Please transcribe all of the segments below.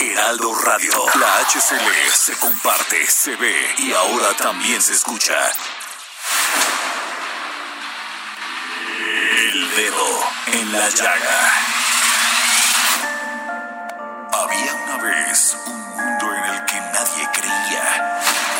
Heraldo Radio. La HCL se comparte, se ve y ahora también se escucha. El dedo en la llaga. Había una vez un mundo en el que nadie creía.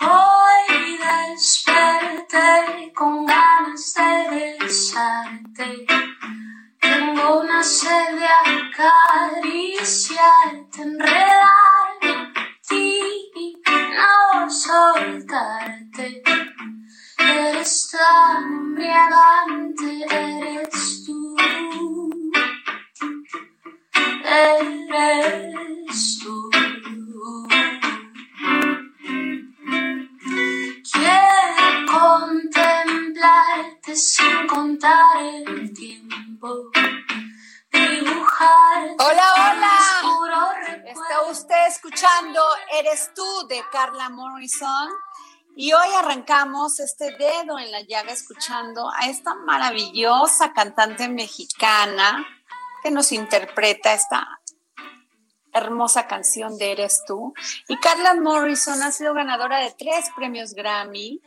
Hoy desperté con ganas de besarte. Tengo una sed de acariciarte, enredarme en ti y no soltarte. Carla Morrison. Y hoy arrancamos este dedo en la llaga escuchando a esta maravillosa cantante mexicana que nos interpreta esta hermosa canción de Eres tú. Y Carla Morrison ha sido ganadora de tres premios Grammy,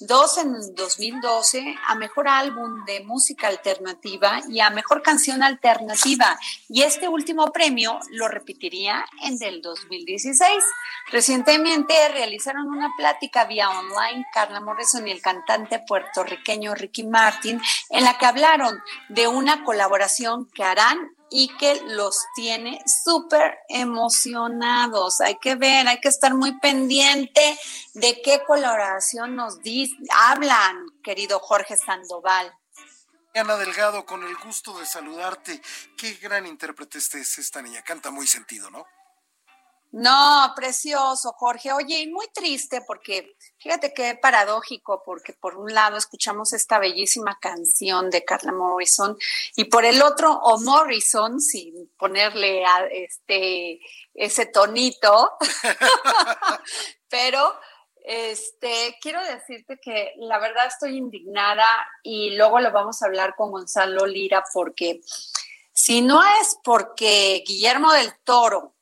dos en 2012 a Mejor Álbum de Música Alternativa y a Mejor Canción Alternativa. Y este último premio lo repetiría en el 2016. Recientemente realizaron una plática vía online Carla Morrison y el cantante puertorriqueño Ricky Martin, en la que hablaron de una colaboración que harán y que los tiene súper emocionados. Hay que ver, hay que estar muy pendiente de qué colaboración nos hablan, querido Jorge Sandoval. Ana Delgado, con el gusto de saludarte. Qué gran intérprete es esta niña. Canta muy sentido, ¿no? No, precioso, Jorge. Oye, y muy triste porque fíjate qué paradójico, porque por un lado escuchamos esta bellísima canción de Carla Morrison y por el otro, o Morrison, sin ponerle a este ese tonito, pero este quiero decirte que la verdad estoy indignada y luego lo vamos a hablar con Gonzalo Lira porque si no es porque Guillermo del Toro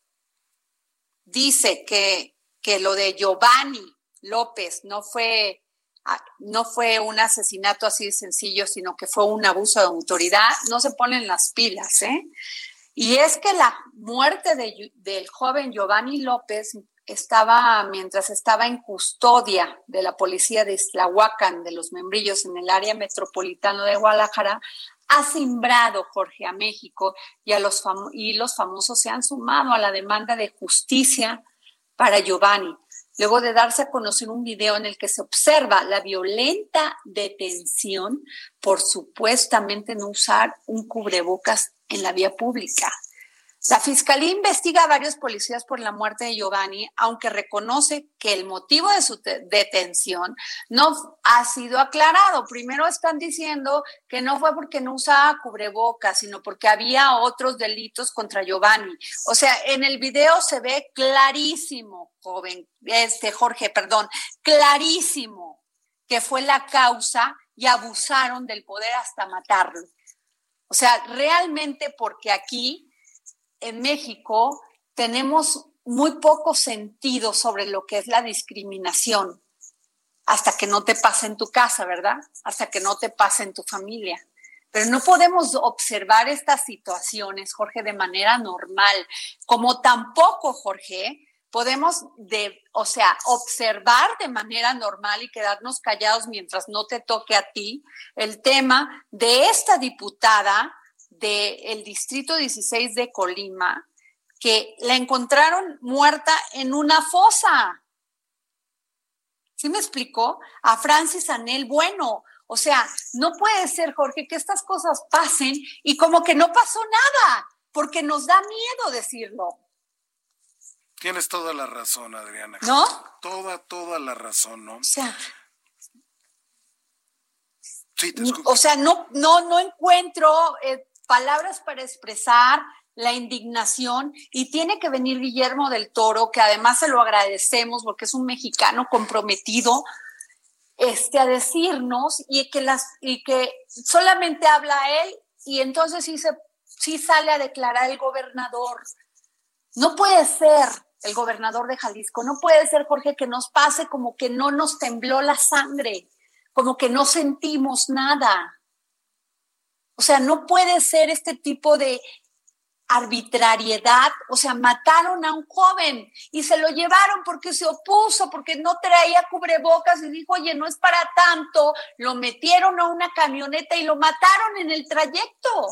dice que, que lo de Giovanni López no fue, ah, no fue un asesinato así de sencillo, sino que fue un abuso de autoridad, no se ponen las pilas, ¿eh? Y es que la muerte de, del joven Giovanni López estaba, mientras estaba en custodia de la policía de Islahuacan, de los membrillos en el área metropolitana de Guadalajara, ha simbrado Jorge a México y, a los y los famosos se han sumado a la demanda de justicia para Giovanni, luego de darse a conocer un video en el que se observa la violenta detención por supuestamente no usar un cubrebocas en la vía pública. La fiscalía investiga a varios policías por la muerte de Giovanni, aunque reconoce que el motivo de su detención no ha sido aclarado. Primero están diciendo que no fue porque no usaba cubrebocas, sino porque había otros delitos contra Giovanni. O sea, en el video se ve clarísimo, joven, este Jorge, perdón, clarísimo que fue la causa y abusaron del poder hasta matarlo. O sea, realmente porque aquí en México tenemos muy poco sentido sobre lo que es la discriminación hasta que no te pase en tu casa, ¿verdad? Hasta que no te pase en tu familia. Pero no podemos observar estas situaciones, Jorge, de manera normal, como tampoco, Jorge, podemos de, o sea, observar de manera normal y quedarnos callados mientras no te toque a ti el tema de esta diputada del distrito 16 de Colima que la encontraron muerta en una fosa. ¿Sí me explicó? A Francis Anel, bueno, o sea, no puede ser, Jorge, que estas cosas pasen y como que no pasó nada, porque nos da miedo decirlo. Tienes toda la razón, Adriana. ¿No? Toda, toda la razón, ¿no? O sea, Sí, te escucho. o sea, no, no, no encuentro eh, palabras para expresar la indignación y tiene que venir Guillermo del Toro, que además se lo agradecemos porque es un mexicano comprometido, este, a decirnos y que las, y que solamente habla él y entonces sí se, sí sale a declarar el gobernador. No puede ser el gobernador de Jalisco, no puede ser, Jorge, que nos pase como que no nos tembló la sangre, como que no sentimos nada. O sea, no puede ser este tipo de arbitrariedad, o sea, mataron a un joven y se lo llevaron porque se opuso, porque no traía cubrebocas y dijo, oye, no es para tanto, lo metieron a una camioneta y lo mataron en el trayecto.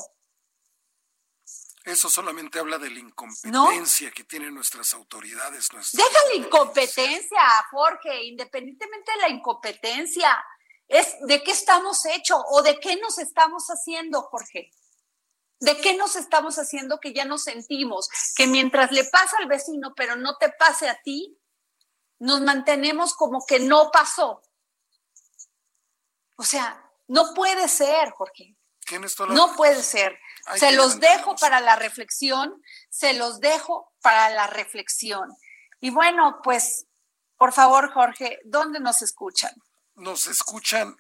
Eso solamente habla de la incompetencia que tienen nuestras autoridades. Nuestras Deja la incompetencia, Jorge, independientemente de la incompetencia, es de qué estamos hechos o de qué nos estamos haciendo, Jorge. ¿De qué nos estamos haciendo que ya nos sentimos que mientras le pasa al vecino, pero no te pase a ti, nos mantenemos como que no pasó? O sea, no puede ser, Jorge. La- No puede ser. Hay Se los dejo para la reflexión, se los dejo para la reflexión. Y bueno, pues, por favor, Jorge, ¿dónde nos escuchan? Nos escuchan.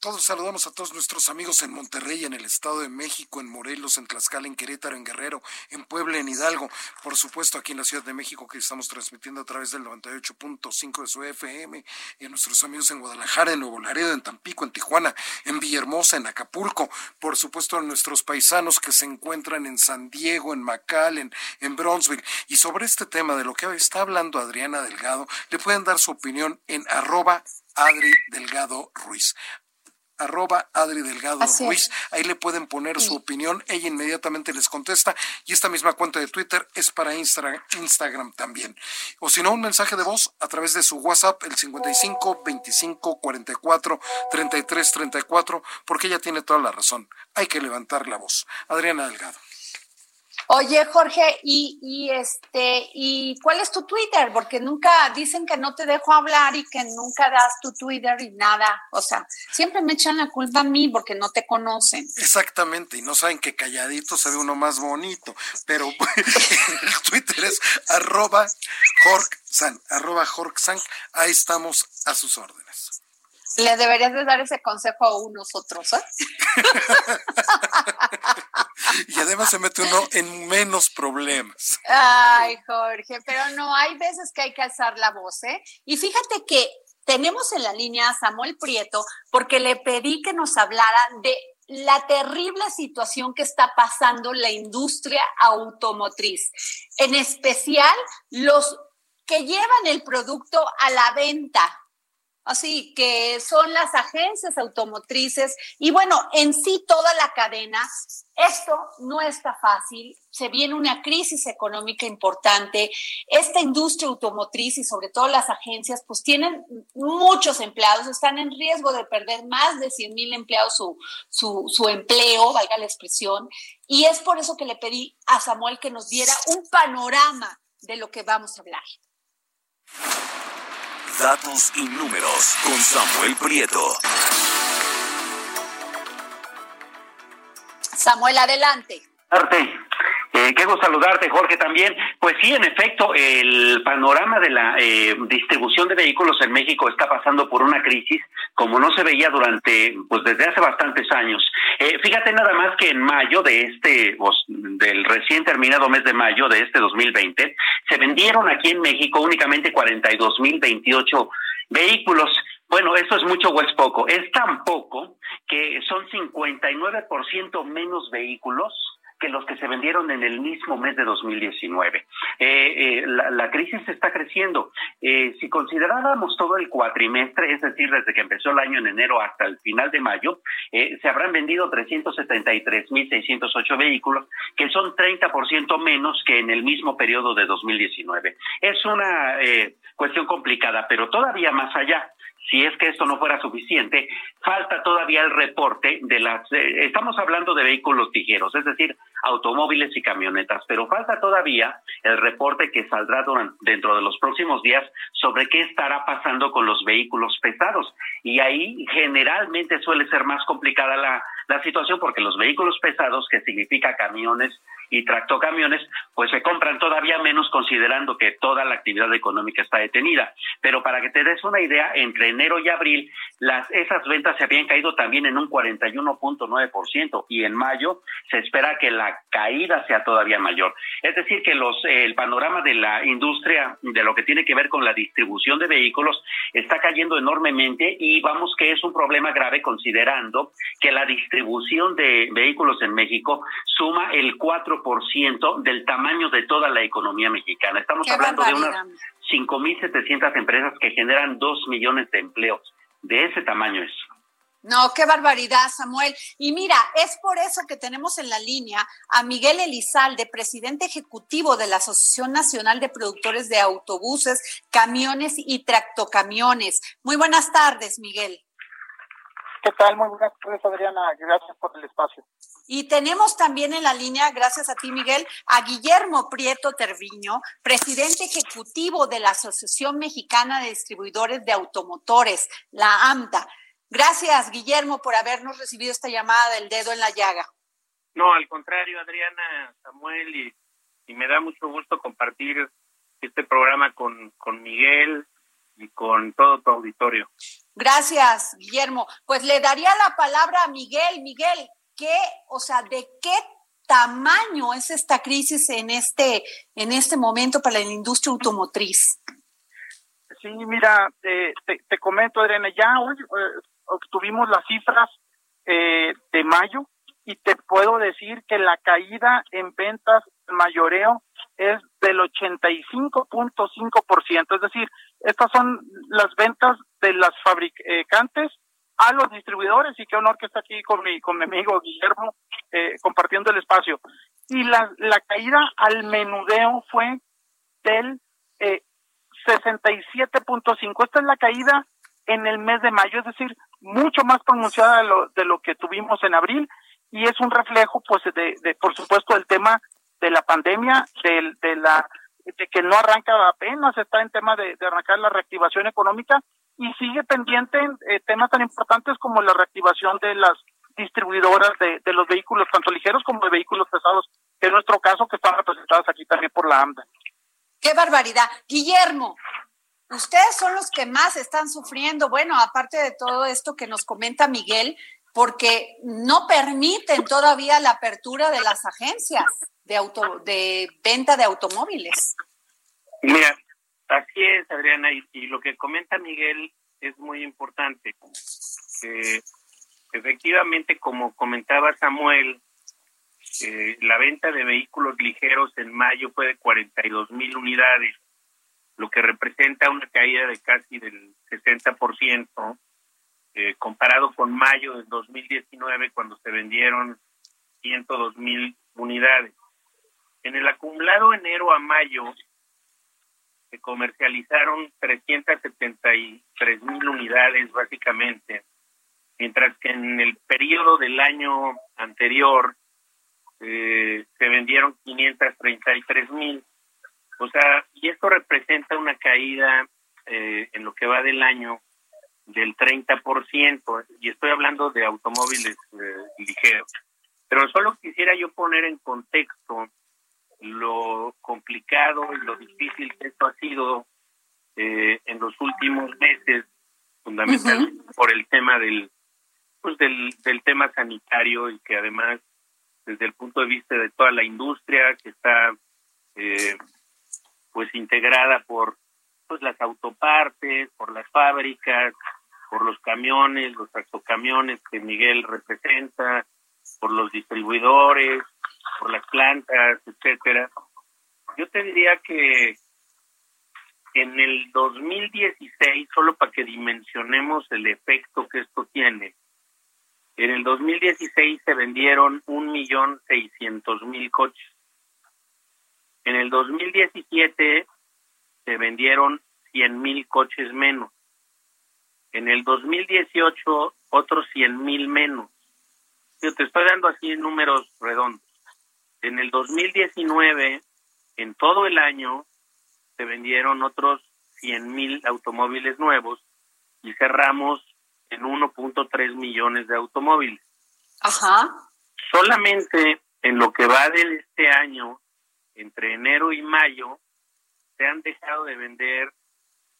Todos saludamos a todos nuestros amigos en Monterrey, en el Estado de México, en Morelos, en Tlaxcala, en Querétaro, en Guerrero, en Puebla, en Hidalgo. Por supuesto, aquí en la Ciudad de México, que estamos transmitiendo a través del 98.5 de su FM. Y a nuestros amigos en Guadalajara, en Nuevo Laredo, en Tampico, en Tijuana, en Villahermosa, en Acapulco. Por supuesto, a nuestros paisanos que se encuentran en San Diego, en McAllen, en Bronzeville. Y sobre este tema de lo que está hablando Adriana Delgado, le pueden dar su opinión en arroba Adri Delgado Ruiz arroba Adri Delgado Así es. Ruiz. Ahí le pueden poner su opinión. Ella inmediatamente les contesta. Y esta misma cuenta de Twitter es para Instra- Instagram también. O si no, un mensaje de voz a través de su WhatsApp, el 55 25 44 33 34, porque ella tiene toda la razón. Hay que levantar la voz. Adriana Delgado. Oye, Jorge, y, y este, ¿y cuál es tu Twitter? Porque nunca dicen que no te dejo hablar y que nunca das tu Twitter y nada. O sea, siempre me echan la culpa a mí porque no te conocen. Exactamente, y no saben que calladito se ve uno más bonito, pero el Twitter es arroba Jorgsan, arroba Jorgsan, ahí estamos a sus órdenes. Le deberías de dar ese consejo a unos otros, ¿eh? Y además se mete uno en menos problemas. Ay, Jorge, pero no, hay veces que hay que alzar la voz, ¿eh? Y fíjate que tenemos en la línea a Samuel Prieto porque le pedí que nos hablara de la terrible situación que está pasando la industria automotriz, en especial los que llevan el producto a la venta. Así que son las agencias automotrices y bueno, en sí toda la cadena. Esto no está fácil, se viene una crisis económica importante. Esta industria automotriz y sobre todo las agencias pues tienen muchos empleados, están en riesgo de perder más de 100 mil empleados su, su, su empleo, valga la expresión. Y es por eso que le pedí a Samuel que nos diera un panorama de lo que vamos a hablar. Datos y números con Samuel Prieto. Samuel, adelante. Arte. Eh, saludarte, Jorge, también. Pues sí, en efecto, el panorama de la eh, distribución de vehículos en México está pasando por una crisis como no se veía durante, pues desde hace bastantes años. Eh, fíjate nada más que en mayo de este, pues, del recién terminado mes de mayo de este 2020, se vendieron aquí en México únicamente 42.028 vehículos Bueno, eso es mucho o es poco. Es tan poco que son 59% menos vehículos que los que se vendieron en el mismo mes de 2019. Eh, eh, la, crisis está creciendo. Eh, si consideráramos todo el cuatrimestre, es decir, desde que empezó el año en enero hasta el final de mayo, se habrán vendido 373.608 vehículos, que son 30% menos que en el mismo periodo de 2019. Es una cuestión complicada, pero todavía más allá si es que esto no fuera suficiente, falta todavía el reporte de las, eh, estamos hablando de vehículos ligeros, es decir, automóviles y camionetas, pero falta todavía el reporte que saldrá dentro de los próximos días sobre qué estará pasando con los vehículos pesados. Y ahí generalmente suele ser más complicada la, la situación porque los vehículos pesados, que significa camiones, y tractocamiones, pues se compran todavía menos considerando que toda la actividad económica está detenida. Pero para que te des una idea, entre enero y abril, las, esas ventas se habían caído también en un 41.9% y en mayo se espera que la caída sea todavía mayor. Es decir, que los, el panorama de la industria, de lo que tiene que ver con la distribución de vehículos, está cayendo enormemente y vamos que es un problema grave considerando que la distribución de vehículos en México suma el 4 ciento del tamaño de toda la economía mexicana. Estamos hablando de unas 5.700 empresas que generan 2 millones de empleos. De ese tamaño es. No, qué barbaridad, Samuel. Y mira, es por eso que tenemos en la línea a Miguel Elizalde, presidente ejecutivo de la Asociación Nacional de Productores de Autobuses, Camiones y Tractocamiones. Muy buenas tardes, Miguel. ¿Qué tal? Muy buenas tardes, Adriana. Gracias por el espacio. Y tenemos también en la línea, gracias a ti, Miguel, a Guillermo Prieto Terviño, presidente ejecutivo de la Asociación Mexicana de Distribuidores de Automotores, la AMDA. Gracias, Guillermo, por habernos recibido esta llamada del dedo en la llaga. No, al contrario, Adriana, Samuel, y, y me da mucho gusto compartir este programa con, con Miguel y con todo tu auditorio. Gracias, Guillermo. Pues le daría la palabra a Miguel. Miguel, ¿qué, o sea, de qué tamaño es esta crisis en este, en este momento para la industria automotriz? Sí, mira, eh, te, comento, Adriana, ya hoy eh, obtuvimos las cifras eh, de mayo y te puedo decir que la caída en ventas mayoreo es del 85.5%, es decir, estas son las ventas de las fabricantes a los distribuidores y qué honor que está aquí con mi, con mi amigo Guillermo eh, compartiendo el espacio. Y la, la caída al menudeo fue del eh, 67.5. Esta es la caída en el mes de mayo, es decir, mucho más pronunciada de lo, de lo que tuvimos en abril y es un reflejo, pues, de, por supuesto, del tema de la pandemia, de, de la de que no arranca apenas, está en tema de, arrancar la reactivación económica y sigue pendiente en eh, temas tan importantes como la reactivación de las distribuidoras de, de, los vehículos, tanto ligeros como de vehículos pesados, que en nuestro caso que están representadas aquí también por la AMDA. ¡Qué barbaridad! Guillermo, ustedes son los que más están sufriendo, bueno, aparte de todo esto que nos comenta Miguel, porque no permiten todavía la apertura de las agencias de, auto, de venta de automóviles. Mira, así es, Adriana, y, lo que comenta Miguel es muy importante. efectivamente, como comentaba Samuel, eh, la venta de vehículos ligeros en mayo fue de 42 mil unidades, lo que representa una caída de casi del 60%, eh, comparado con mayo del 2019, cuando se vendieron 102 mil unidades. En el acumulado enero a mayo se comercializaron 373 mil unidades básicamente, mientras que en el periodo del año anterior eh, se vendieron 533 mil. O sea, y esto representa una caída eh, en lo que va del año del 30%, y estoy hablando de automóviles eh, ligeros. Pero solo quisiera yo poner en contexto lo complicado y lo difícil que esto ha sido eh, en los últimos meses, fundamentalmente por el tema del, pues del, del tema sanitario y que además desde el punto de vista de toda la industria que está eh, pues integrada por pues las autopartes, por las fábricas, por los camiones, los tractocamiones que Miguel representa, por los distribuidores, por las plantas, etcétera. Yo te diría que en el 2016, solo para que dimensionemos el efecto que esto tiene, en el 2016 se vendieron un millón seiscientos mil coches. En el 2017 se vendieron cien mil coches menos. En el 2018 otros cien mil menos. Yo te estoy dando así números redondos. En el 2019, en todo el año, se vendieron otros 100 mil automóviles nuevos y cerramos en 1.3 millones de automóviles. Ajá. Solamente en lo que va de este año, entre enero y mayo, se han dejado de vender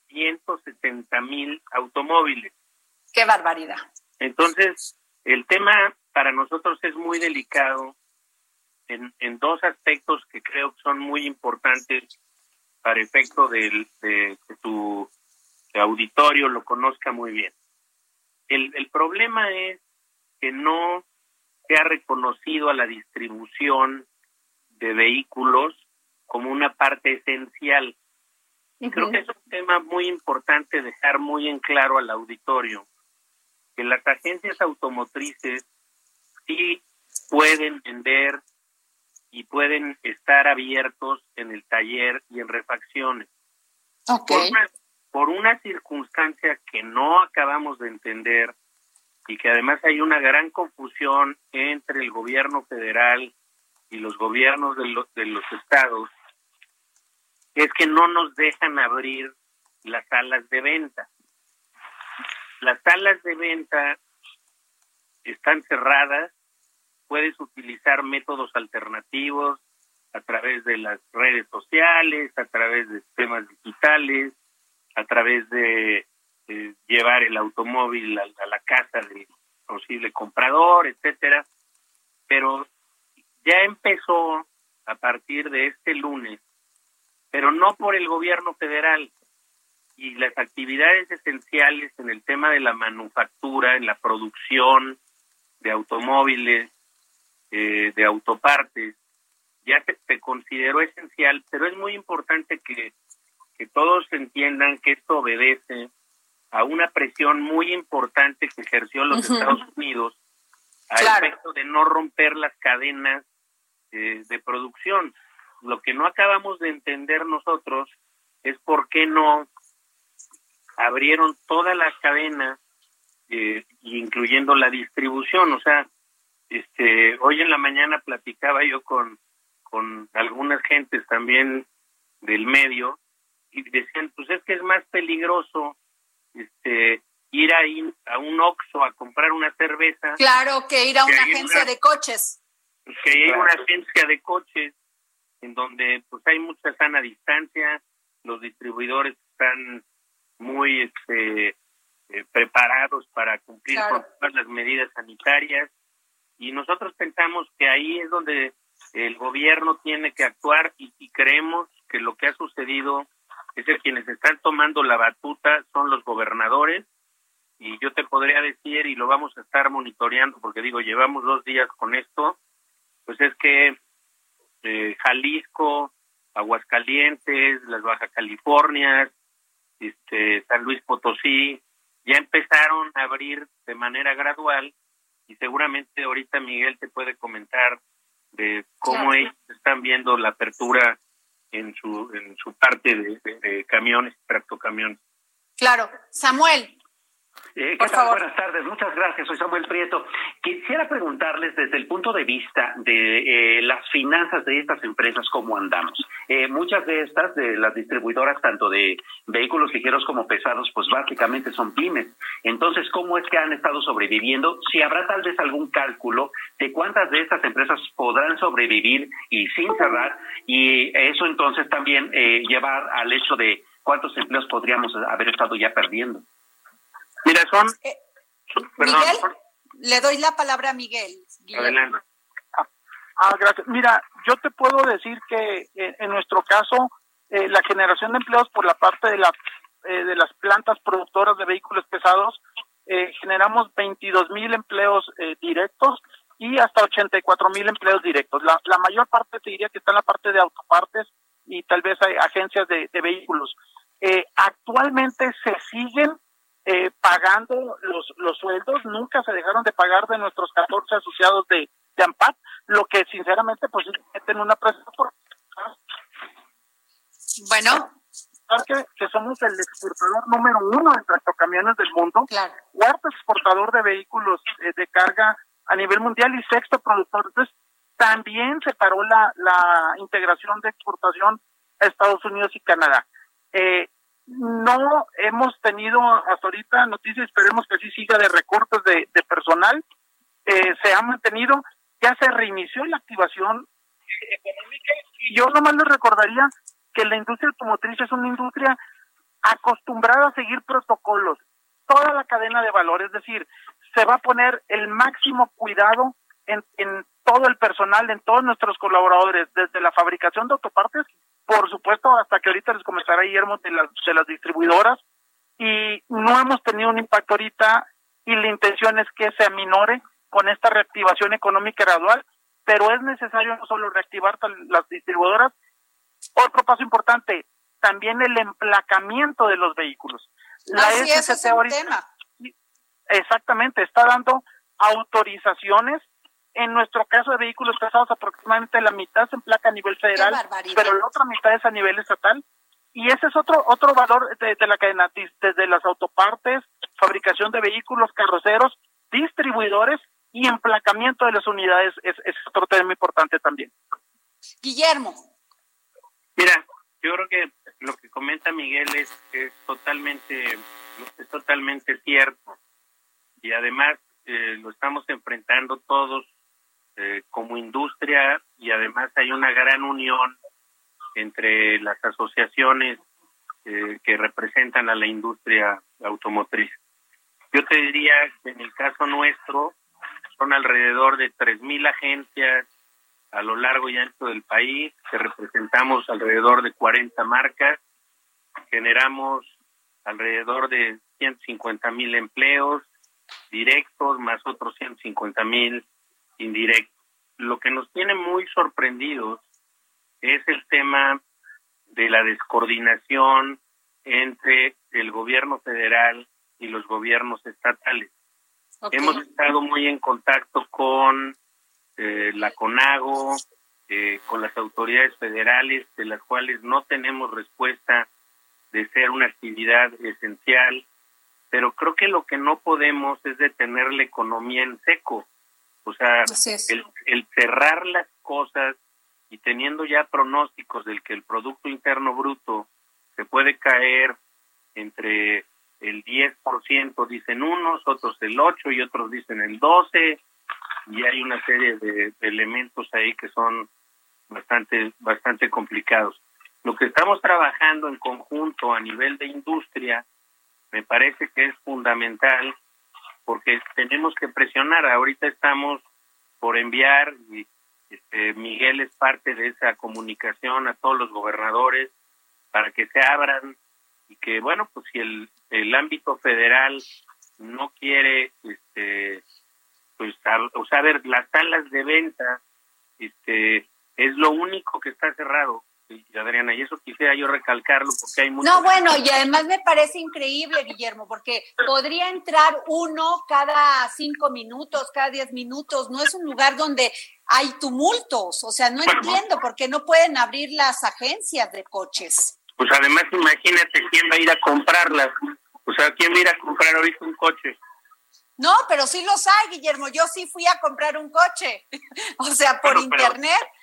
170 mil automóviles. Qué barbaridad. Entonces, el tema para nosotros es muy delicado en, en dos aspectos que creo que son muy importantes para efecto del, de que tu auditorio lo conozca muy bien. El, el problema es que no se ha reconocido a la distribución de vehículos como una parte esencial. Y creo que es un tema muy importante dejar muy en claro al auditorio que las agencias automotrices sí pueden vender y pueden estar abiertos en el taller y en refacciones. Por, una, por una circunstancia que no acabamos de entender y que además hay una gran confusión entre el gobierno federal y los gobiernos de, los de los estados, es que no nos dejan abrir las salas de venta. Las salas de venta están cerradas puedes utilizar métodos alternativos a través de las redes sociales, a través de sistemas digitales, a través de, llevar el automóvil a, a, la casa del posible comprador, etcétera. Pero ya empezó a partir de este lunes, pero no por el gobierno federal y las actividades esenciales en el tema de la manufactura, en la producción de automóviles, eh, de autopartes ya se, consideró esencial, pero es muy importante que, que todos entiendan que esto obedece a una presión muy importante que ejerció los Estados Unidos a efecto de no romper las cadenas eh, de producción. Lo que no acabamos de entender nosotros es por qué no abrieron todas las cadenas, eh, incluyendo la distribución. O sea, este, hoy en la mañana platicaba yo con, con algunas gentes también del medio y decían, pues es que es más peligroso este ir ahí a un Oxxo a comprar una cerveza. Claro, que ir a una agencia de coches. Que ir a una agencia de coches en donde pues hay mucha sana distancia, los distribuidores están muy este, eh, preparados para cumplir con todas las medidas sanitarias y nosotros pensamos que ahí es donde el gobierno tiene que actuar y, creemos que lo que ha sucedido es que quienes están tomando la batuta son los gobernadores y yo te podría decir y lo vamos a estar monitoreando porque digo llevamos dos días con esto pues es que eh, Jalisco Aguascalientes las Baja Californias este San Luis Potosí ya empezaron a abrir de manera gradual y seguramente ahorita Miguel te puede comentar de cómo ellos están viendo la apertura en su en su parte de, de, de camiones, tractocamiones. Claro, Samuel, eh, ¿qué tal? Buenas tardes, muchas gracias. Soy Samuel Prieto. Quisiera preguntarles desde el punto de vista de eh, las finanzas de estas empresas, ¿cómo andamos? Eh, muchas de estas, de las distribuidoras, tanto de vehículos ligeros como pesados, pues básicamente son pymes. Entonces, ¿cómo es que han estado sobreviviendo? Si habrá tal vez algún cálculo de cuántas de estas empresas podrán sobrevivir y sin cerrar, y eso entonces también eh, llevar al hecho de cuántos empleos podríamos haber estado ya perdiendo. Mira, son... Eh, Miguel, le doy la palabra a Miguel. Adelante. Ah, gracias. Mira, yo te puedo decir que eh, en nuestro caso, eh, la generación de empleos por la parte de, la, eh, de las plantas productoras de vehículos pesados generamos 22 mil empleos eh, directos y hasta 84 mil empleos directos. La, la mayor parte te diría que está en la parte de autopartes y tal vez hay agencias de, de vehículos. Eh, actualmente se siguen eh, pagando los, los sueldos, nunca se dejaron de pagar de nuestros 14 asociados de, de AMPAT, lo que sinceramente pues meten una presión por... Bueno. Que, que somos el exportador número uno de tractocamiones del mundo, claro. cuarto exportador de vehículos eh, de carga a nivel mundial y sexto productor. Entonces, también se paró la, la integración de exportación a Estados Unidos y Canadá. Eh, no hemos tenido hasta ahorita noticias, esperemos que así siga de recortes de, de personal. Eh, se ha mantenido, ya se reinició la activación económica y yo nomás les recordaría que la industria automotriz es una industria acostumbrada a seguir protocolos, toda la cadena de valor, es decir, se va a poner el máximo cuidado en, en todo el personal, en todos nuestros colaboradores, desde la fabricación de autopartes supuesto, hasta que ahorita les comentará Guillermo de las, de las distribuidoras, y no hemos tenido un impacto ahorita, y la intención es que se aminore con esta reactivación económica gradual, pero es necesario no solo reactivar las distribuidoras, otro paso importante, también el emplacamiento de los vehículos. La Así es, ahorita, tema. exactamente, está dando autorizaciones en nuestro caso de vehículos pesados, aproximadamente la mitad se emplaca a nivel federal, pero la otra mitad es a nivel estatal. Y ese es otro otro valor de, de la cadena, desde las autopartes, fabricación de vehículos, carroceros, distribuidores y emplacamiento de las unidades es, es otro tema importante también. Guillermo. Mira, yo creo que lo que comenta Miguel es, es totalmente es totalmente cierto y además eh, lo estamos enfrentando todos eh, como industria y además hay una gran unión entre las asociaciones eh, que representan a la industria automotriz. Yo te diría que en el caso nuestro son alrededor de 3.000 agencias a lo largo y ancho del país, que representamos alrededor de 40 marcas, generamos alrededor de 150 mil empleos directos más otros 150 mil indirecto. Lo que nos tiene muy sorprendidos es el tema de la descoordinación entre el gobierno federal y los gobiernos estatales. Hemos estado muy en contacto con eh, la CONAGO, eh, con las autoridades federales, de las cuales no tenemos respuesta de ser una actividad esencial, pero creo que lo que no podemos es detener la economía en seco. O sea, el, cerrar las cosas y teniendo ya pronósticos del que el Producto Interno Bruto se puede caer entre el 10%, dicen unos, otros el 8% y otros dicen el 12%, y hay una serie de, de elementos ahí que son bastante, bastante complicados. Lo que estamos trabajando en conjunto a nivel de industria me parece que es fundamental porque tenemos que presionar. Ahorita estamos por enviar, y este, Miguel es parte de esa comunicación a todos los gobernadores para que se abran y que, bueno, pues si el, el ámbito federal no quiere, este, pues, o sea, ver, las salas de venta, este, es lo único que está cerrado. Adriana, y eso quisiera yo recalcarlo porque hay mucho... No, bueno, y además me parece increíble, Guillermo, porque podría entrar uno cada cinco minutos, cada diez minutos, no es un lugar donde hay tumultos, o sea, no entiendo por qué no pueden abrir las agencias de coches. Pues además imagínate quién va a ir a comprarlas, o sea, quién va a ir a comprar ahorita un coche. No, pero sí los hay, Guillermo. Yo sí fui a comprar un coche. o sea, por internet pero,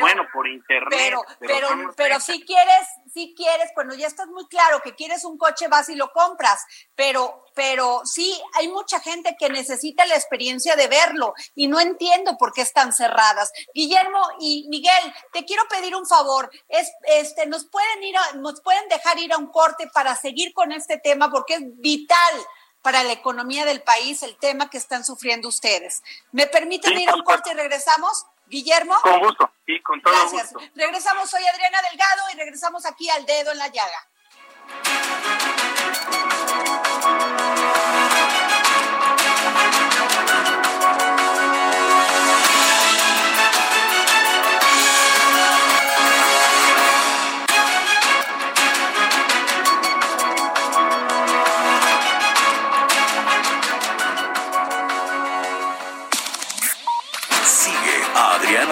bueno por internet pero pero pero, si quieres si quieres cuando ya estás muy claro que quieres un coche vas y lo compras. Pero pero sí hay mucha gente que necesita la experiencia de verlo y no entiendo por qué están cerradas. Guillermo y Miguel te quiero pedir un favor. Es este nos pueden ir nos pueden dejar ir a un corte para seguir con este tema porque es vital para la economía del país el tema que están sufriendo ustedes. ¿Me permiten ir a un corte y regresamos? Guillermo. Con gusto, sí, con todo Gracias. Regresamos, soy Adriana Delgado y regresamos aquí al dedo en la llaga.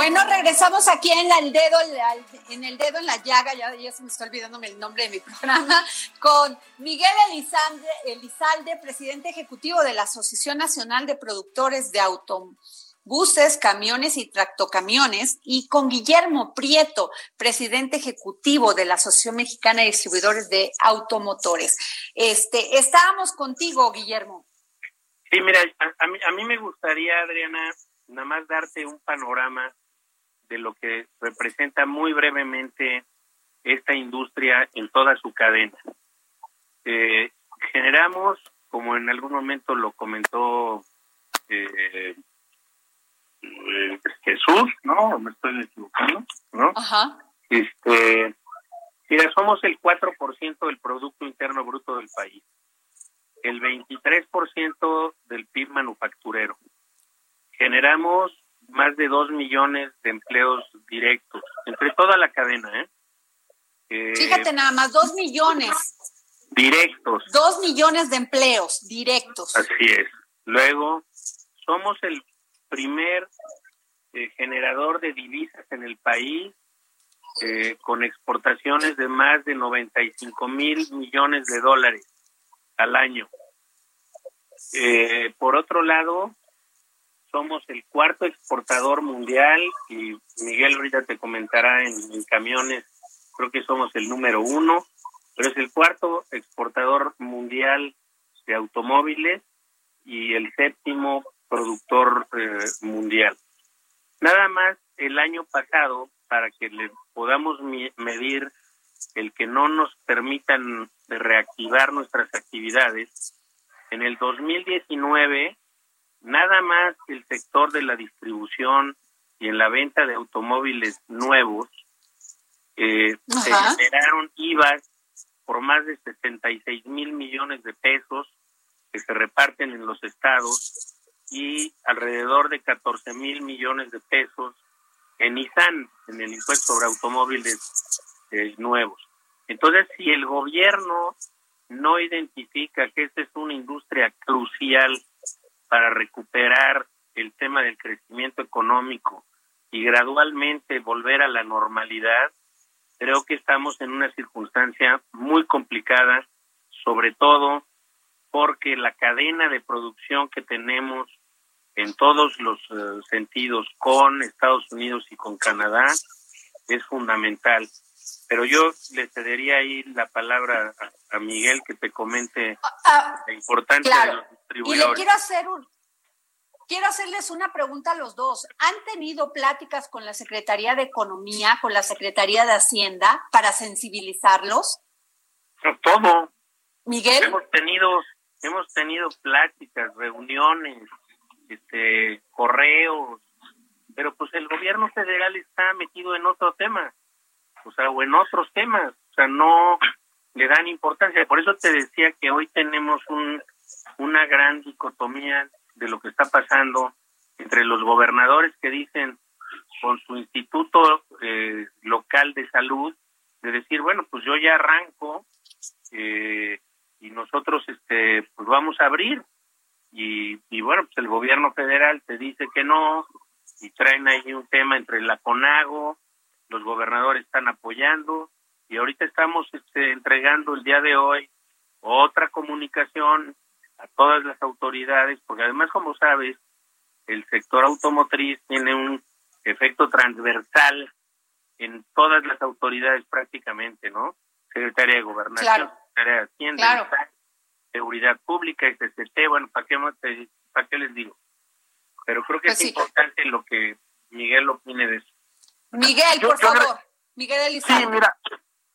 Bueno, regresamos aquí en el dedo, en el dedo en la llaga, ya, ya se me está olvidándome el nombre de mi programa, con Miguel Elizalde, Elizalde, presidente ejecutivo de la Asociación Nacional de Productores de Autobuses, Camiones y Tractocamiones, y con Guillermo Prieto, presidente ejecutivo de la Asociación Mexicana de Distribuidores de Automotores. Este, estábamos contigo, Guillermo. Sí, mira, a, a a mí me gustaría, Adriana, nada más darte un panorama de lo que representa muy brevemente esta industria en toda su cadena. Eh, generamos, como en algún momento lo comentó eh, eh, Jesús, ¿no? Me estoy equivocando, ¿no? Ajá. Este, mira, somos el 4% del Producto Interno Bruto del país, el 23% del PIB manufacturero. Generamos más de dos millones de empleos directos entre toda la cadena, ¿eh? eh Fíjate nada más, dos millones. Directos. Dos millones de empleos directos. Así es. Luego, somos el primer eh, generador de divisas en el país eh, con exportaciones de más de 95 mil millones de dólares al año. Eh, por otro lado, somos el cuarto exportador mundial y Miguel ahorita te comentará en, camiones, creo que somos el número uno, pero es el cuarto exportador mundial de automóviles y el séptimo productor eh, mundial. Nada más el año pasado, para que le podamos medir el que no nos permitan reactivar nuestras actividades, en el 2019 nada más el sector de la distribución y en la venta de automóviles nuevos eh, se generaron IVAs por más de 66 mil millones de pesos que se reparten en los estados y alrededor de 14 mil millones de pesos en ISAN, en el impuesto sobre automóviles eh, nuevos. Entonces, si el gobierno no identifica que esta es una industria crucial para recuperar el tema del crecimiento económico y gradualmente volver a la normalidad, creo que estamos en una circunstancia muy complicada, sobre todo porque la cadena de producción que tenemos en todos los eh, sentidos con Estados Unidos y con Canadá es fundamental. Pero yo le cedería ahí la palabra a, Miguel que te comente ah, ah, la importancia de los distribuidores. Y le quiero hacer un, quiero hacerles una pregunta a los dos. ¿Han tenido pláticas con la Secretaría de Economía, con la Secretaría de Hacienda para sensibilizarlos? Todo. Miguel. Hemos tenido, hemos tenido pláticas, reuniones, este, correos, pero pues el gobierno federal está metido en otro tema o sea, o en otros temas, o sea, no le dan importancia. Por eso te decía que hoy tenemos un, una gran dicotomía de lo que está pasando entre los gobernadores que dicen con su instituto eh, local de salud, de decir, bueno, pues yo ya arranco eh, y nosotros este pues vamos a abrir y, y bueno, pues el gobierno federal te dice que no y traen ahí un tema entre la CONAGO, los gobernadores están apoyando y ahorita estamos este, entregando el día de hoy otra comunicación a todas las autoridades, porque además, como sabes, el sector automotriz tiene un efecto transversal en todas las autoridades prácticamente, ¿no? Secretaría de Gobernación, Secretaría de Hacienda, Seguridad Pública, SCT, bueno, ¿para qué, ¿para qué les digo? Pero creo que pues es importante lo que Miguel opine de eso. Miguel, por favor. Miguel Elizalde. Sí, mira,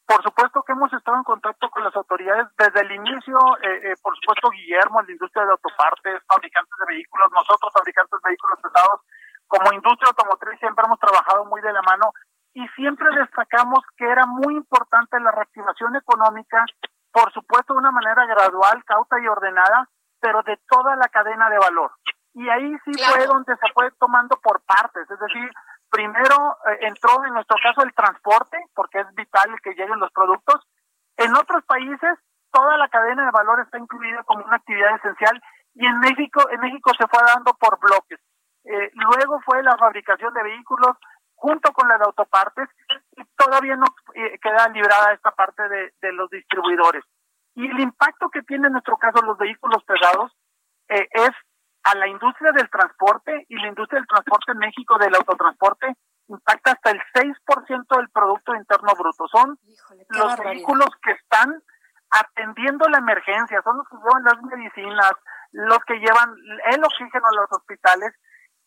por supuesto que hemos estado en contacto con las autoridades desde el inicio, eh, eh, por supuesto Guillermo, la industria de autopartes, fabricantes de vehículos, nosotros fabricantes de vehículos pesados, como industria automotriz siempre hemos trabajado muy de la mano y siempre destacamos que era muy importante la reactivación económica, por supuesto de una manera gradual, cauta y ordenada, pero de toda la cadena de valor. Y ahí sí fue donde se fue tomando por partes, es decir, primero eh, entró en nuestro caso el transporte, porque es vital que lleguen los productos. En otros países toda la cadena de valor está incluida como una actividad esencial y en México en México se fue dando por bloques. Eh, luego fue la fabricación de vehículos junto con la de autopartes y todavía no eh, queda librada esta parte de, los distribuidores. Y el impacto que tiene en nuestro caso los vehículos pesados es a la industria del transporte y la industria del transporte en México del autotransporte impacta hasta el 6% del Producto Interno Bruto. Son los vehículos que están atendiendo la emergencia, son los que llevan las medicinas, los que llevan el oxígeno a los hospitales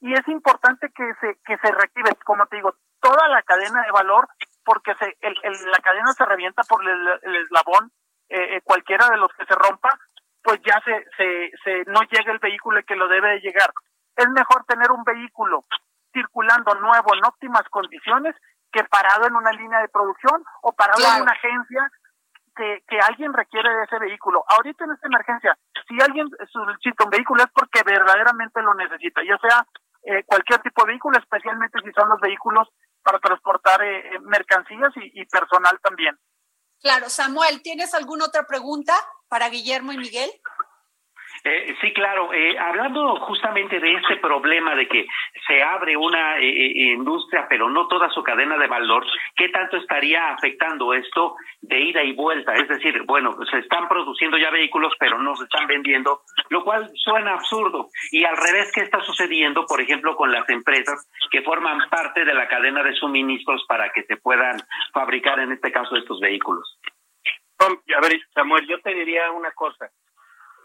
y es importante que se que se reactive, como te digo, toda la cadena de valor porque se, el, la cadena se revienta por el, eslabón, eh, eh, cualquiera de los que se rompa, pues ya se, se, se no llega el vehículo que lo debe de llegar. Es mejor tener un vehículo circulando nuevo en óptimas condiciones que parado en una línea de producción o parado en una agencia que, que alguien requiere de ese vehículo. Ahorita en esta emergencia, si alguien solicita un vehículo es porque verdaderamente lo necesita, ya sea eh, cualquier tipo de vehículo, especialmente si son los vehículos para transportar eh, eh, mercancías y, y personal también. Claro, Samuel, ¿tienes alguna otra pregunta para Guillermo y Miguel? Eh, sí, claro. Eh, hablando justamente de este problema de que se abre una eh, eh, industria, pero no toda su cadena de valor, ¿qué tanto estaría afectando esto de ida y vuelta? Es decir, bueno, se están produciendo ya vehículos, pero no se están vendiendo, lo cual suena absurdo. Y al revés, ¿qué está sucediendo, por ejemplo, con las empresas que forman parte de la cadena de suministros para que se puedan fabricar, en este caso, estos vehículos? A ver, Samuel, yo te diría una cosa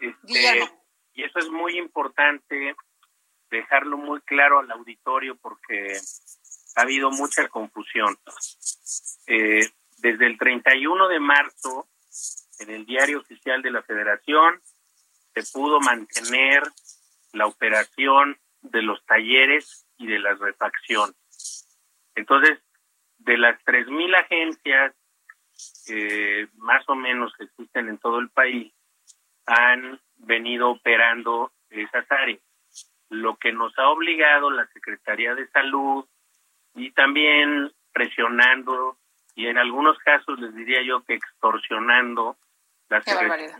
este, y eso es muy importante dejarlo muy claro al auditorio porque ha habido mucha confusión. Eh, desde el 31 de marzo, en el diario oficial de la Federación, se pudo mantener la operación de los talleres y de las refacciones. Entonces, de las 3.000 agencias eh, más o menos que existen en todo el país, han venido operando esas áreas, lo que nos ha obligado la Secretaría de Salud y también presionando y en algunos casos les diría yo que extorsionando la Secretaría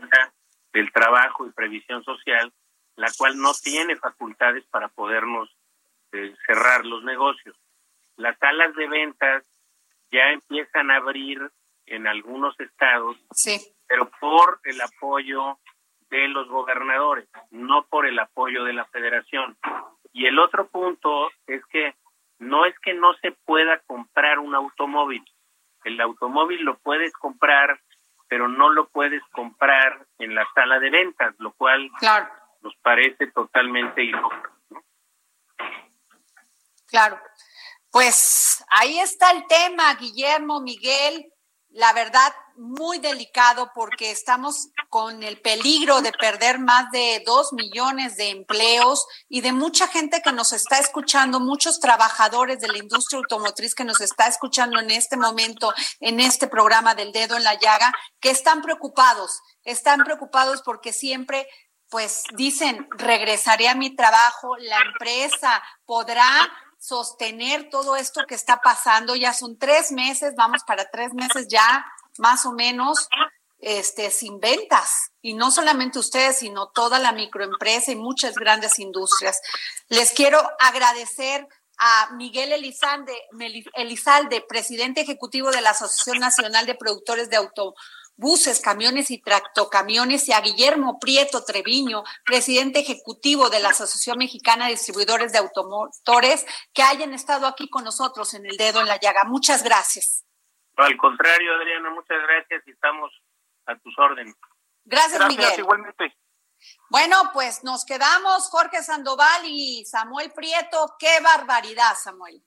del Trabajo y Previsión Social, la cual no tiene facultades para podernos eh, cerrar los negocios. Las salas de ventas ya empiezan a abrir en algunos estados, sí. pero por el apoyo de los gobernadores, no por el apoyo de la federación. Y el otro punto es que no es que no se pueda comprar un automóvil. El automóvil lo puedes comprar, pero no lo puedes comprar en la sala de ventas, lo cual nos parece totalmente ilógico. Claro. Pues ahí está el tema, Guillermo, Miguel. La verdad, muy delicado porque estamos con el peligro de perder más de dos millones de empleos y de mucha gente que nos está escuchando, muchos trabajadores de la industria automotriz que nos está escuchando en este momento, en este programa del dedo en la llaga, que están preocupados, están preocupados porque siempre pues dicen, regresaré a mi trabajo, la empresa podrá sostener todo esto que está pasando. Ya son tres meses, vamos para tres meses ya más o menos este, sin ventas. Y no solamente ustedes, sino toda la microempresa y muchas grandes industrias. Les quiero agradecer a Miguel Elizalde, Elizalde, presidente ejecutivo de la Asociación Nacional de Productores de Auto buses, camiones y tractocamiones y a Guillermo Prieto Treviño, presidente ejecutivo de la Asociación Mexicana de Distribuidores de Automotores, que hayan estado aquí con nosotros en el dedo en la llaga. Muchas gracias. Al contrario, Adriana, muchas gracias y estamos a tus órdenes. Gracias, Gracias, Miguel. igualmente. Bueno, pues nos quedamos Jorge Sandoval y Samuel Prieto. Qué barbaridad, Samuel.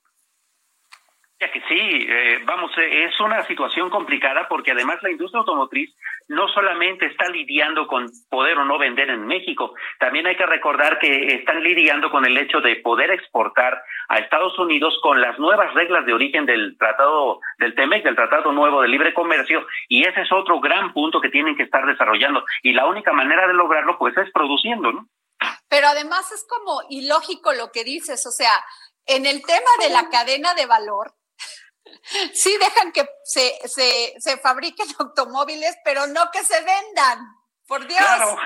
Ya que sí, eh, vamos, eh, es una situación complicada porque además la industria automotriz no solamente está lidiando con poder o no vender en México, también hay que recordar que están lidiando con el hecho de poder exportar a Estados Unidos con las nuevas reglas de origen del tratado del TEMEC, del Tratado Nuevo de Libre Comercio, y ese es otro gran punto que tienen que estar desarrollando. Y la única manera de lograrlo, pues, es produciendo, ¿no? Pero además es como ilógico lo que dices, o sea, en el tema de la cadena de valor, sí dejan que se, se, se fabriquen automóviles, pero no que se vendan, por Dios. Claro.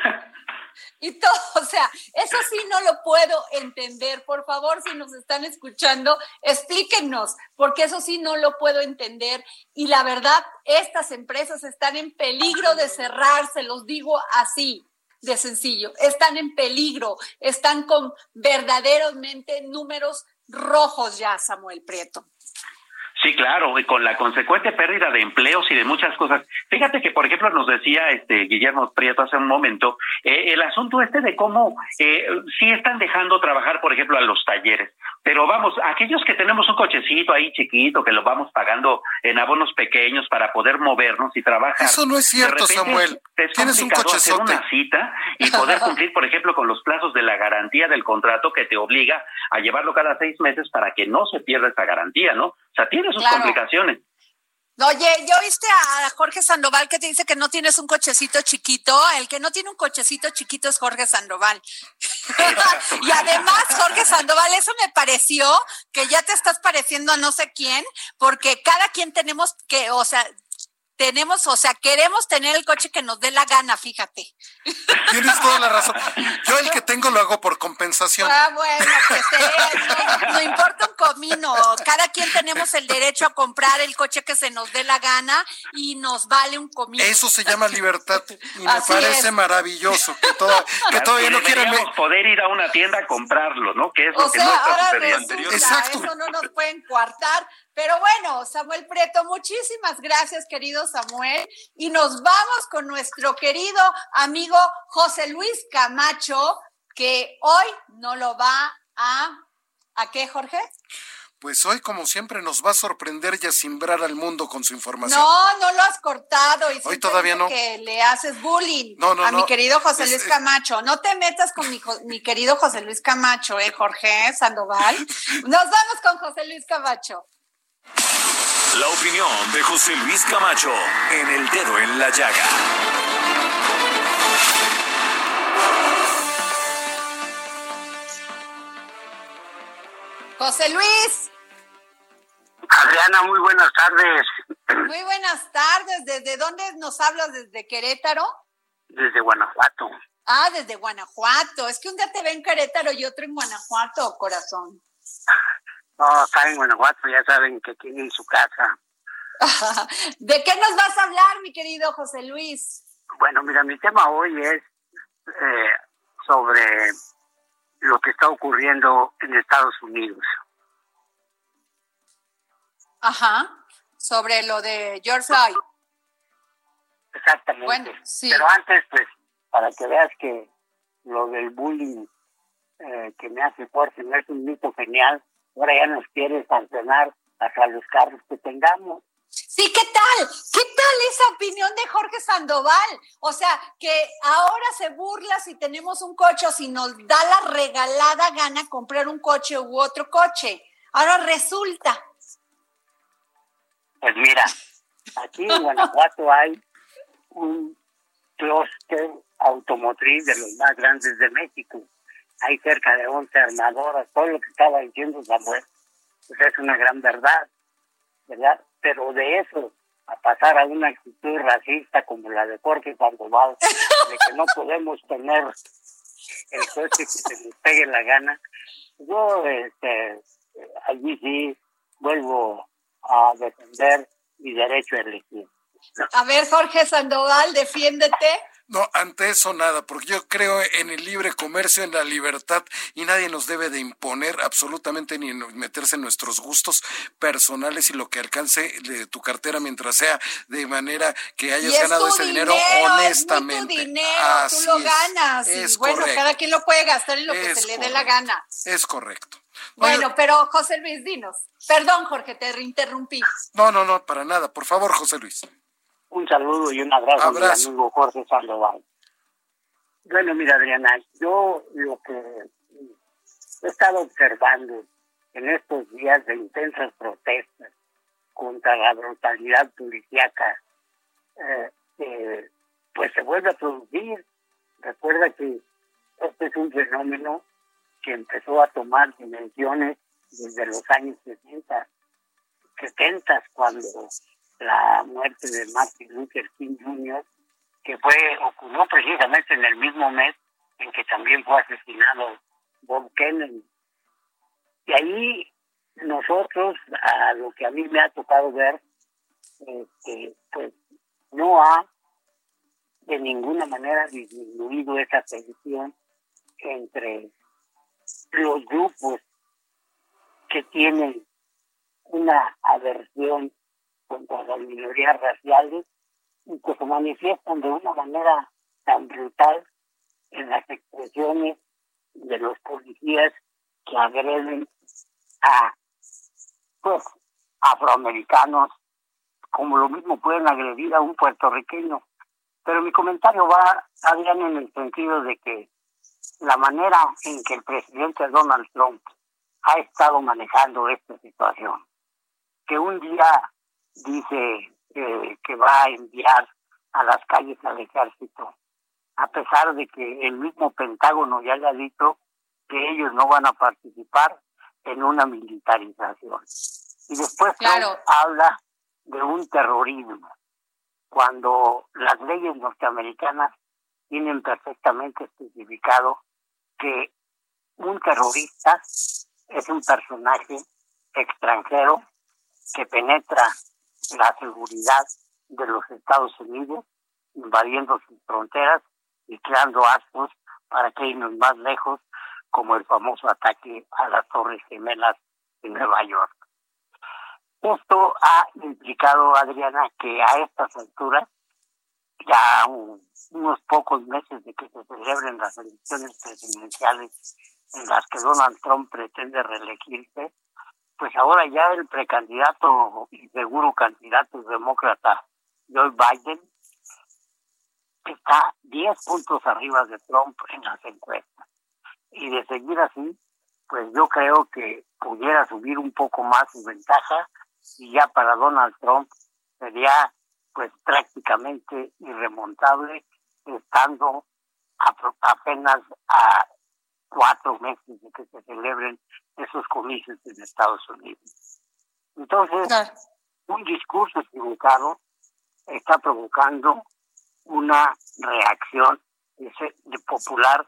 Y todo, o sea, eso sí no lo puedo entender. Por favor, si nos están escuchando, explíquenos, porque eso sí no lo puedo entender. Y la verdad, estas empresas están en peligro de cerrar, se los digo así de sencillo. Están en peligro, están con verdaderamente números rojos ya, Samuel Prieto. Sí, claro, y con la consecuente pérdida de empleos y de muchas cosas. Fíjate que, por ejemplo, nos decía este Guillermo Prieto hace un momento, eh, el asunto este de cómo eh, sí están dejando trabajar, por ejemplo, a los talleres. Pero vamos, aquellos que tenemos un cochecito ahí chiquito, que lo vamos pagando en abonos pequeños para poder movernos y trabajar. Eso no es cierto, Samuel. es Tienes un complicado hacer una cita y poder cumplir, por ejemplo, con los plazos de la garantía del contrato que te obliga a llevarlo cada seis meses para que no se pierda esa garantía, ¿no? O sea, tiene sus Claro. complicaciones. Oye, ¿yo viste a Jorge Sandoval que te dice que no tienes un cochecito chiquito? El que no tiene un cochecito chiquito es Jorge Sandoval. y además, Jorge Sandoval, eso me pareció que ya te estás pareciendo a no sé quién, porque cada quien tenemos que, o sea, tenemos, o sea, queremos tener el coche que nos dé la gana, fíjate. Tienes toda la razón. Yo el que tengo lo hago por compensación. Ah, bueno, que sea, no, no importa un comino. Cada quien tenemos el derecho a comprar el coche que se nos dé la gana y nos vale un comino. Eso se llama libertad y me Así parece es. maravilloso que, toda- que Claro, todavía y no quieran... deberíamos poder ir a una tienda a comprarlo, ¿no? Que es lo O que sea, no está ahora resulta, Exacto. eso no nos pueden coartar. Pero bueno, Samuel Preto, muchísimas gracias, querido Samuel. Y nos vamos con nuestro querido amigo José Luis Camacho, que hoy no lo va a... ¿A qué, Jorge? Pues hoy, como siempre, nos va a sorprender y a simbrar al mundo con su información. No, no lo has cortado. Y siempre todavía no. Que le haces bullying No, no, a mi querido José Luis es- Camacho. No te metas con mi, mi querido José Luis Camacho, ¿eh, Jorge Sandoval? Nos vamos con José Luis Camacho. La opinión de José Luis Camacho en el dedo en la llaga. José Luis, Adriana, muy buenas tardes. muy buenas tardes. ¿Desde dónde nos hablas? ¿Desde Querétaro? Desde Guanajuato. Ah, desde Guanajuato. Es que un día te ve en Querétaro y otro en Guanajuato, corazón. No, está en Guanajuato, ya saben que tienen su casa. ¿De qué nos vas a hablar, mi querido José Luis? Bueno, mira, mi tema hoy es eh, sobre lo que está ocurriendo en Estados Unidos. Ajá. Sobre lo de George Floyd. Exactamente. Bueno, sí. Pero antes, pues, para que veas que lo del bullying eh, que me hace fuerte no es un mito genial, ahora ya nos quiere sancionar hasta los carros que tengamos. Sí, ¿qué tal? ¿Qué tal esa opinión de Jorge Sandoval? O sea, que ahora se burla si tenemos un coche o si nos da la regalada gana comprar un coche u otro coche. Ahora resulta. Pues mira, aquí en Guanajuato hay un clúster automotriz de los más grandes de México. Hay cerca de 11 armadoras. Todo lo que estaba diciendo Samuel, pues es una gran verdad, ¿verdad? Pero de eso a pasar a una actitud racista como la de Jorge Sandoval, de que no podemos tener el coche que se nos pegue la gana, yo este, allí sí vuelvo a defender mi derecho a elegir. A ver, Jorge Sandoval, defiéndete. No, ante eso nada, porque yo creo en el libre comercio, en la libertad, y nadie nos debe de imponer absolutamente ni meterse en nuestros gustos personales y lo que alcance de tu cartera mientras sea de manera que hayas ganado ese dinero, honestamente. Es tu dinero, tú lo ganas. y bueno, cada quien lo puede gastar en lo que se le dé la gana. Es correcto. Bueno, pero José Luis, dinos. Perdón, Jorge, te interrumpí. No, no, no, para nada. Por favor, José Luis un saludo y un abrazo, mi amigo Jorge Sandoval. Bueno, mira, Adriana, yo lo que he estado observando en estos días de intensas protestas contra la brutalidad policíaca, eh, pues se vuelve a producir. Recuerda que este es un fenómeno que empezó a tomar dimensiones desde los años 60, 70, cuando la muerte de Martin Luther King Jr., que fue ocurrió precisamente en el mismo mes en que también fue asesinado Bob Kennedy. Y ahí nosotros, a lo que a mí me ha tocado ver, este, pues no ha de ninguna manera disminuido esa tensión entre los grupos que tienen una aversión contra las minorías raciales y que se manifiestan de una manera tan brutal en las expresiones de los policías que agreden a pues afroamericanos como lo mismo pueden agredir a un puertorriqueño. Pero mi comentario va, Adrián, en el sentido de que la manera en que el presidente Donald Trump ha estado manejando esta situación, que un día dice que va a enviar a las calles al ejército, a pesar de que el mismo Pentágono ya le ha dicho que ellos no van a participar en una militarización. Y después claro. habla de un terrorismo, cuando las leyes norteamericanas tienen perfectamente especificado que un terrorista es un personaje extranjero que penetra la seguridad de los Estados Unidos, invadiendo sus fronteras y creando actos para que irnos más lejos, como el famoso ataque a las Torres Gemelas en Nueva York. Esto ha implicado, Adriana, que a estas alturas, ya unos pocos meses de que se celebren las elecciones presidenciales en las que Donald Trump pretende reelegirse, pues ahora ya el precandidato y seguro candidato demócrata Joe Biden está 10 puntos arriba de Trump en las encuestas. Y de seguir así, pues yo creo que pudiera subir un poco más su ventaja y ya para Donald Trump sería pues prácticamente irremontable estando apenas a cuatro meses de que se celebren esos comicios en Estados Unidos. Entonces, un discurso equivocado está provocando una reacción de popular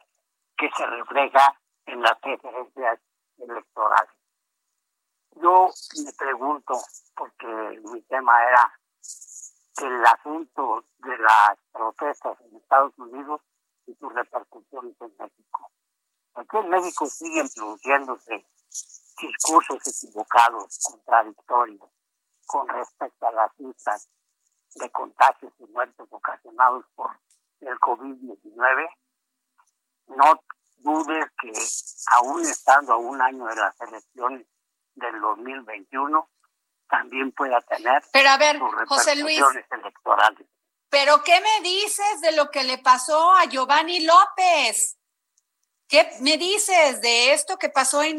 que se refleja en las preferencias electorales. Yo me pregunto, porque mi tema era el asunto de las protestas en Estados Unidos y sus repercusiones en México. Aquí en México siguen produciéndose discursos equivocados, contradictorios, con respecto a las cifras de contagios y muertes ocasionados por el COVID-19. No dudes que aún estando a un año de las elecciones del 2021, también pueda tener Pero a ver, José Luis, electorales. ¿Pero qué me dices de lo que le pasó a Giovanni López? ¿Qué me dices de esto que pasó en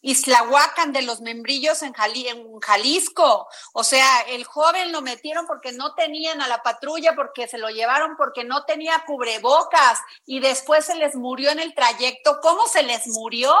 Islahuacan de los membrillos en, en, Jalisco? O sea, el joven lo metieron porque no tenían a la patrulla, porque se lo llevaron porque no tenía cubrebocas y después se les murió en el trayecto. ¿Cómo se les murió?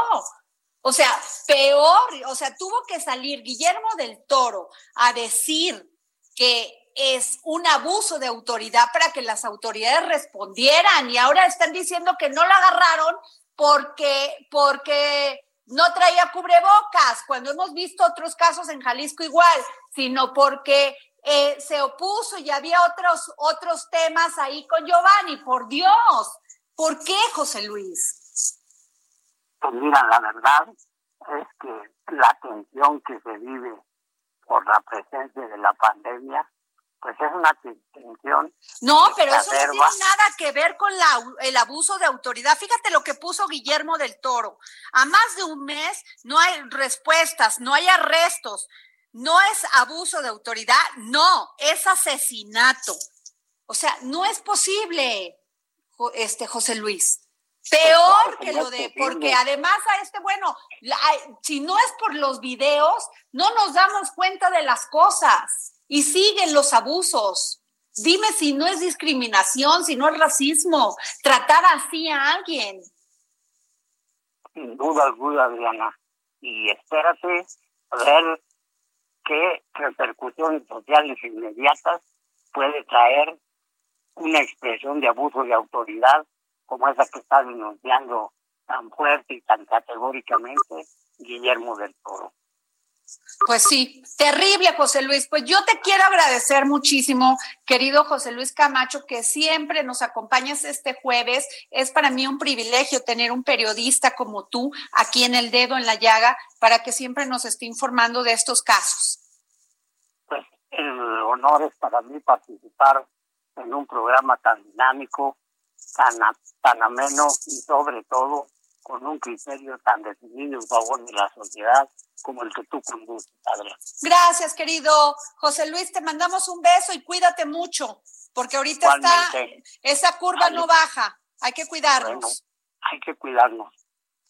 O sea, peor, o sea, tuvo que salir Guillermo del Toro a decir que es un abuso de autoridad para que las autoridades respondieran y ahora están diciendo que no la agarraron porque, porque no traía cubrebocas, cuando hemos visto otros casos en Jalisco igual, sino porque eh, se opuso y había otros, otros temas ahí con Giovanni. Por Dios, ¿por qué, José Luis? Pues mira, la verdad es que la tensión que se vive por la presencia de la pandemia, pues es una tensión. No, pero eso no tiene nada que ver con la, el abuso de autoridad. Fíjate lo que puso Guillermo del Toro. A más de un mes no hay respuestas, no hay arrestos, no es abuso de autoridad, no, es asesinato. O sea, no es posible, este José Luis. Peor que lo de, porque además a este, bueno, si no es por los videos, no nos damos cuenta de las cosas y siguen los abusos. Dime si no es discriminación, si no es racismo, tratar así a alguien. Sin duda alguna, Adriana. Y espérate a ver qué repercusiones sociales inmediatas puede traer una expresión de abuso de autoridad como esa que está denunciando tan fuerte y tan categóricamente Guillermo del Toro. Pues sí, terrible, José Luis. Pues yo te quiero agradecer muchísimo, querido José Luis Camacho, que siempre nos acompañas este jueves. Es para mí un privilegio tener un periodista como tú aquí en el dedo, en la llaga, para que siempre nos esté informando de estos casos. Pues el honor es para mí participar en un programa tan dinámico, tan, tan ameno y sobre todo con un criterio tan definido en favor de la sociedad como el que tú conduces, Adrián. Gracias, querido José Luis. Te mandamos un beso y cuídate mucho, porque ahorita está esa curva no baja. Hay que cuidarnos. hay que cuidarnos.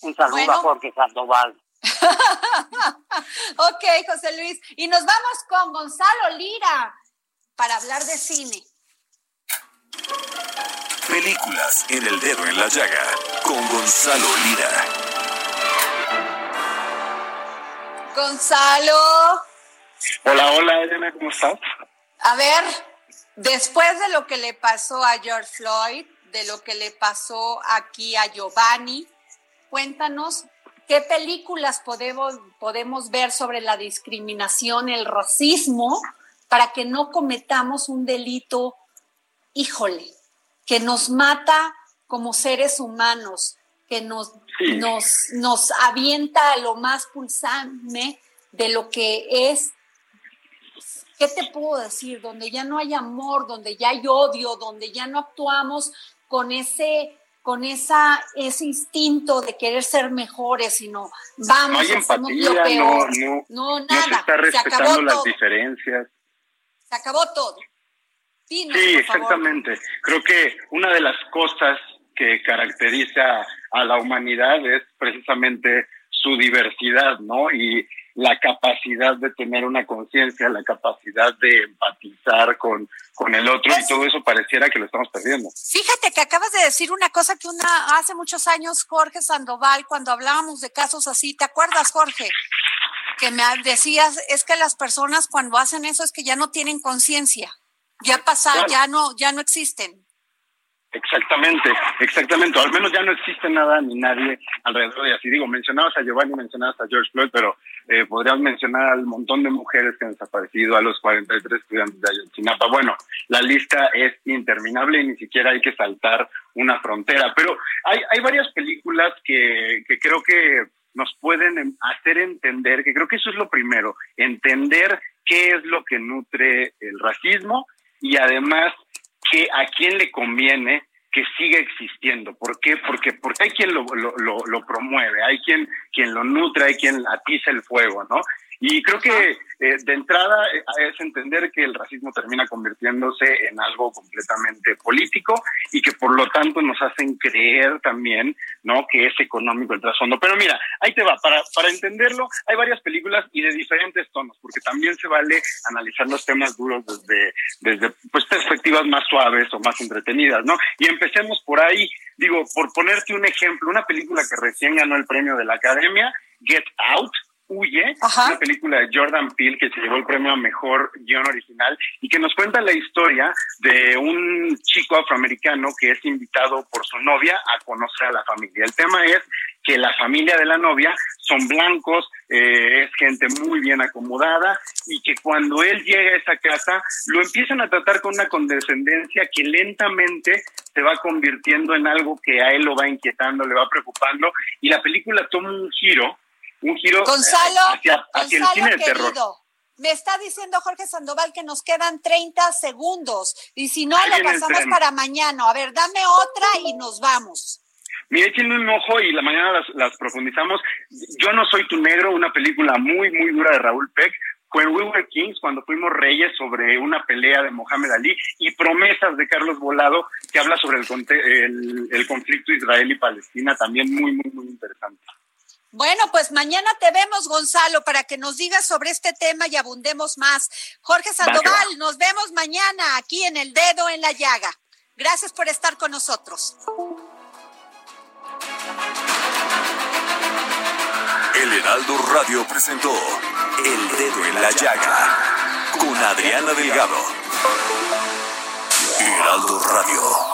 Un saludo a Jorge Sandoval. ok, José Luis. Y nos vamos con Gonzalo Lira para hablar de cine. Películas en el dedo en la llaga con Gonzalo Lira. Gonzalo. Hola, hola, Elena, ¿cómo estás? A ver, después de lo que le pasó a George Floyd, de lo que le pasó aquí a Giovanni, cuéntanos qué películas podemos, podemos ver sobre la discriminación, el racismo, para que no cometamos un delito, híjole, que nos mata como seres humanos, que nos, nos, nos avienta a lo más pulsante de lo que es, ¿qué te puedo decir? Donde ya no hay amor, donde ya hay odio, donde ya no actuamos con ese con esa, ese instinto de querer ser mejores, sino vamos, no hacemos lo peor. No, nada. se está respetando las diferencias. Se acabó todo sí, exactamente. Creo que una de las cosas que caracteriza a la humanidad es precisamente su diversidad, ¿no? Y la capacidad de tener una conciencia, la capacidad de empatizar con, con el otro y pues todo eso pareciera que lo estamos perdiendo. Fíjate que acabas de decir una cosa que una hace muchos años Jorge Sandoval cuando hablábamos de casos así, ¿te acuerdas Jorge? Que me decías es que las personas cuando hacen eso es que ya no tienen conciencia. Ya pasaron, ya no, ya no existen. Exactamente, exactamente. al menos ya no existe nada ni nadie alrededor de así. Digo, mencionabas a Giovanni, mencionabas a George Floyd, pero eh, podrías mencionar al montón de mujeres que han desaparecido, a los 43 estudiantes de Ayotzinapa. Bueno, la lista es interminable y ni siquiera hay que saltar una frontera. Pero hay, hay varias películas que, que creo que nos pueden hacer entender, que creo que eso es lo primero, entender qué es lo que nutre el racismo y además que a quién le conviene que siga existiendo. ¿Por qué? Porque, porque hay quien lo, lo, lo, promueve, hay quien, quien lo nutre, hay quien atiza el fuego, ¿no? Y creo que eh, de entrada eh, es entender que el racismo termina convirtiéndose en algo completamente político y que por lo tanto nos hacen creer también, ¿no? Que es económico el trasfondo. Pero mira, ahí te va. Para, para entenderlo, hay varias películas y de diferentes tonos, porque también se vale analizar los temas duros desde, desde pues, perspectivas más suaves o más entretenidas, ¿no? Y empecemos por ahí. Digo, por ponerte un ejemplo, una película que recién ganó el premio de la Academia, Get Out, Huye, una película de Jordan Peele que se llevó el premio a mejor guion original y que nos cuenta la historia de un chico afroamericano que es invitado por su novia a conocer a la familia. El tema es que la familia de la novia son blancos, eh, es gente muy bien acomodada y que cuando él llega a esa casa lo empiezan a tratar con una condescendencia que lentamente se va convirtiendo en algo que a él lo va inquietando, le va preocupando y la película toma un giro, un giro eh, Gonzalo, hacia, hacia el Gonzalo, cine de querido, terror. Me está diciendo Jorge Sandoval que nos quedan 30 segundos y si no Ahí lo pasamos para mañana. A ver, dame otra y nos vamos. Mira, échenle un ojo y la mañana las, las profundizamos. Yo no soy tu negro, una película muy, muy dura de Raúl Peck. When We Were Kings, cuando fuimos reyes sobre una pelea de Mohamed Ali y promesas de Carlos Volado, que habla sobre el, el, el conflicto Israel y Palestina, también muy, muy, muy interesante. Bueno, pues mañana te vemos, Gonzalo, para que nos digas sobre este tema y abundemos más. Jorge Sandoval, nos vemos mañana aquí en El Dedo en la Llaga. Gracias por estar con nosotros. El Heraldo Radio presentó El Dedo en la Llaga con Adriana Delgado. Heraldo Radio.